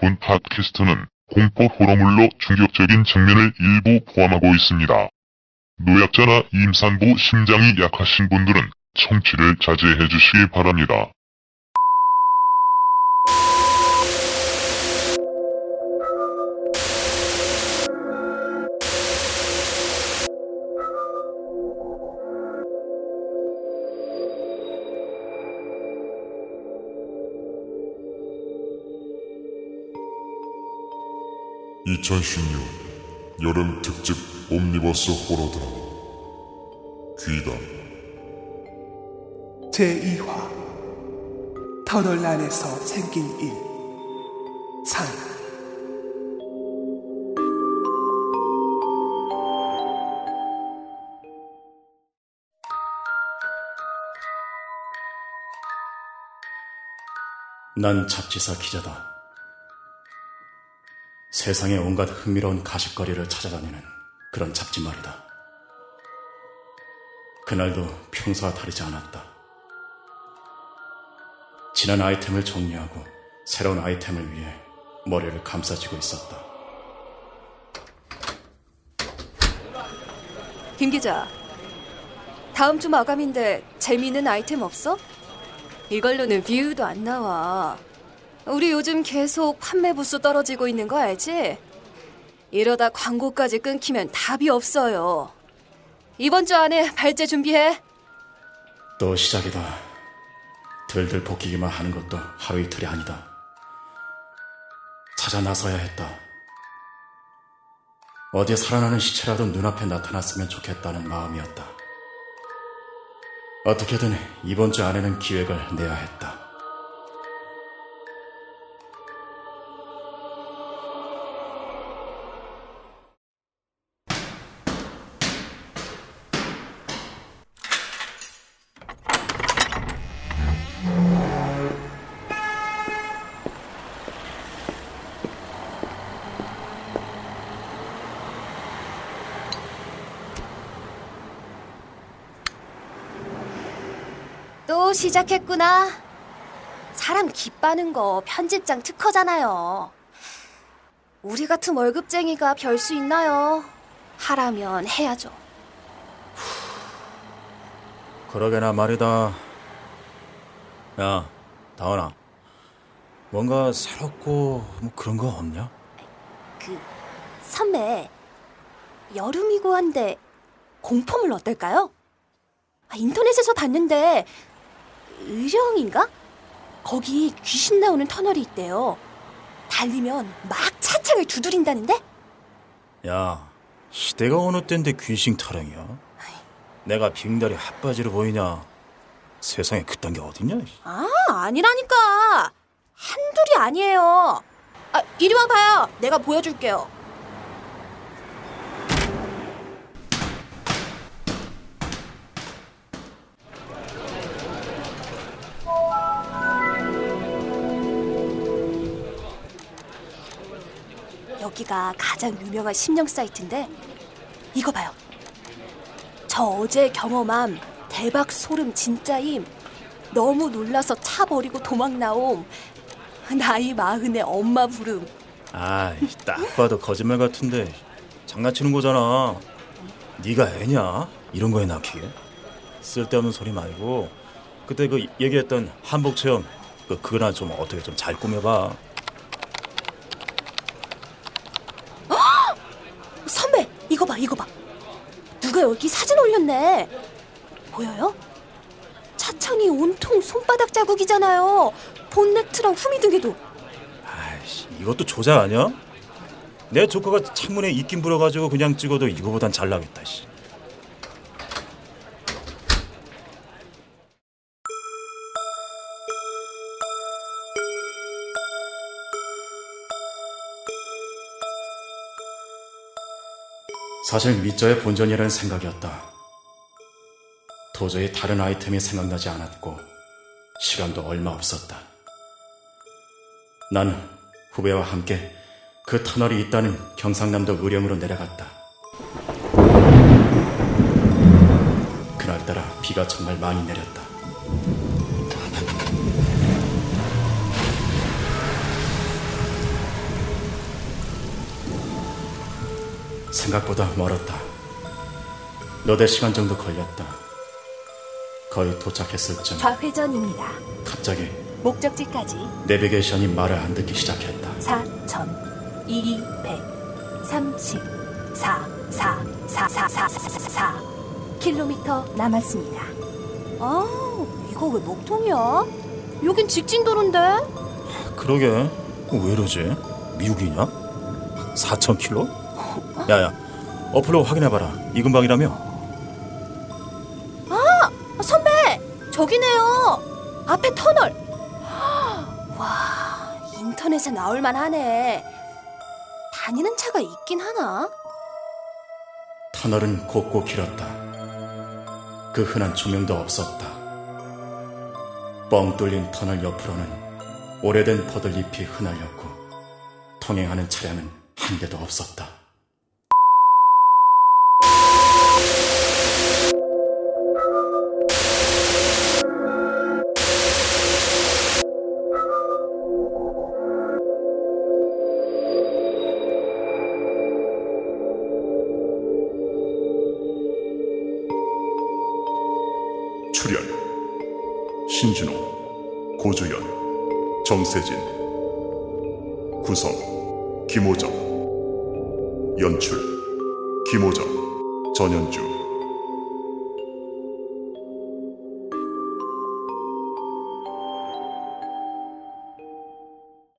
본 팟캐스트는 공포 호러물로 충격적인 장면을 일부 포함하고 있습니다. 노약자나 임산부 심장이 약하신 분들은 청취를 자제해 주시기 바랍니다. (2016) 여름 특집 옴니버스 호러 드라마 귀담 제2화 터널 안에서 생긴 일 상. 난 잡지사 기자다. 세상의 온갖 흥미로운 가십거리를 찾아다니는 그런 잡지 말이다. 그날도 평소와 다르지 않았다. 지난 아이템을 정리하고 새로운 아이템을 위해 머리를 감싸쥐고 있었다. 김 기자, 다음 주 마감인데 재미있는 아이템 없어? 이걸로는 뷰도 안 나와. 우리 요즘 계속 판매 부수 떨어지고 있는 거 알지? 이러다 광고까지 끊기면 답이 없어요. 이번 주 안에 발제 준비해. 또 시작이다. 들들 볶이기만 하는 것도 하루 이틀이 아니다. 찾아 나서야 했다. 어디에 살아나는 시체라도 눈앞에 나타났으면 좋겠다는 마음이었다. 어떻게든 이번 주 안에는 기획을 내야 했다. 또 시작했구나. 사람 기빠는 거 편집장 특허잖아요. 우리 같은 월급쟁이가 별 수 있나요? 하라면 해야죠. 그러게나 말이다. 야, 다원아. 뭔가 새롭고 뭐 그런 거 없냐? 그 선배 여름이고 한데 공포물 어떨까요? 아, 인터넷에서 봤는데 의령인가? 거기 귀신 나오는 터널이 있대요. 달리면 막 차창을 두드린다는데? 야, 시대가 어느 때인데 귀신 타령이야? 내가 빙다리 핫바지로 보이냐? 세상에 그딴 게 어딨냐? 아 아니라니까 한둘이 아니에요. 아 이리 와봐요. 내가 보여줄게요. 여기가 가장 유명한 심령 사이트인데 이거 봐요. 저 어제 경험함 대박 소름 진짜임. 너무 놀라서 차 버리고 도망 나옴. 나이 마흔의 엄마 부름. 아이, 딱 봐도 거짓말 같은데 장난치는 거잖아. 네가 애냐? 이런 거에 낚이게? 쓸데없는 소리 말고 그때 그 얘기했던 한복 체험 그 그거나 좀 어떻게 좀 잘 꾸며봐. 선배, 이거 봐, 이거 봐. 누가 여기 사진 올렸네. 보여요? 차창이 온통 손바닥 자국이잖아요. 본네트랑 후미등에도. 아이씨, 이것도 조작 아니야? 내 조카가 창문에 입김 불어가지고 그냥 찍어도 이거보단 잘 나겠다. 씨. 사실 미저의 본전이라는 생각이었다. 도저히 다른 아이템이 생각나지 않았고 시간도 얼마 없었다. 난 후배와 함께 그 터널이 있다는 경상남도 의령으로 내려갔다. 그날따라 비가 정말 많이 내렸다. 생각보다 멀었다. 너댓 시간 정도 걸렸다. 거의 도착했을 쯤 좌회전입니다. 갑자기 목적지까지 내비게이션이 말을 안 듣기 시작했다. 4천 200 30 4 4 4 4 4 4 킬로미터 남았습니다. 아, 이거 왜 목통이야? 여긴 직진 도로인데? 그러게 왜 이러지? 미국이냐? 4천 킬로? 야야 어플로 확인해봐라 이 근방이라며 아, 선배, 저기네요. 앞에 터널. 와, 인터넷에 나올만 하네. 다니는 차가 있긴 하나? 터널은 곱고 길었다 그 흔한 조명도 없었다 뻥 뚫린 터널 옆으로는 오래된 버들잎이 흩날렸고 통행하는 차량은 한 대도 없었다 신준호, 고주연, 정세진 구성 김호정 연출 김호정, 전현주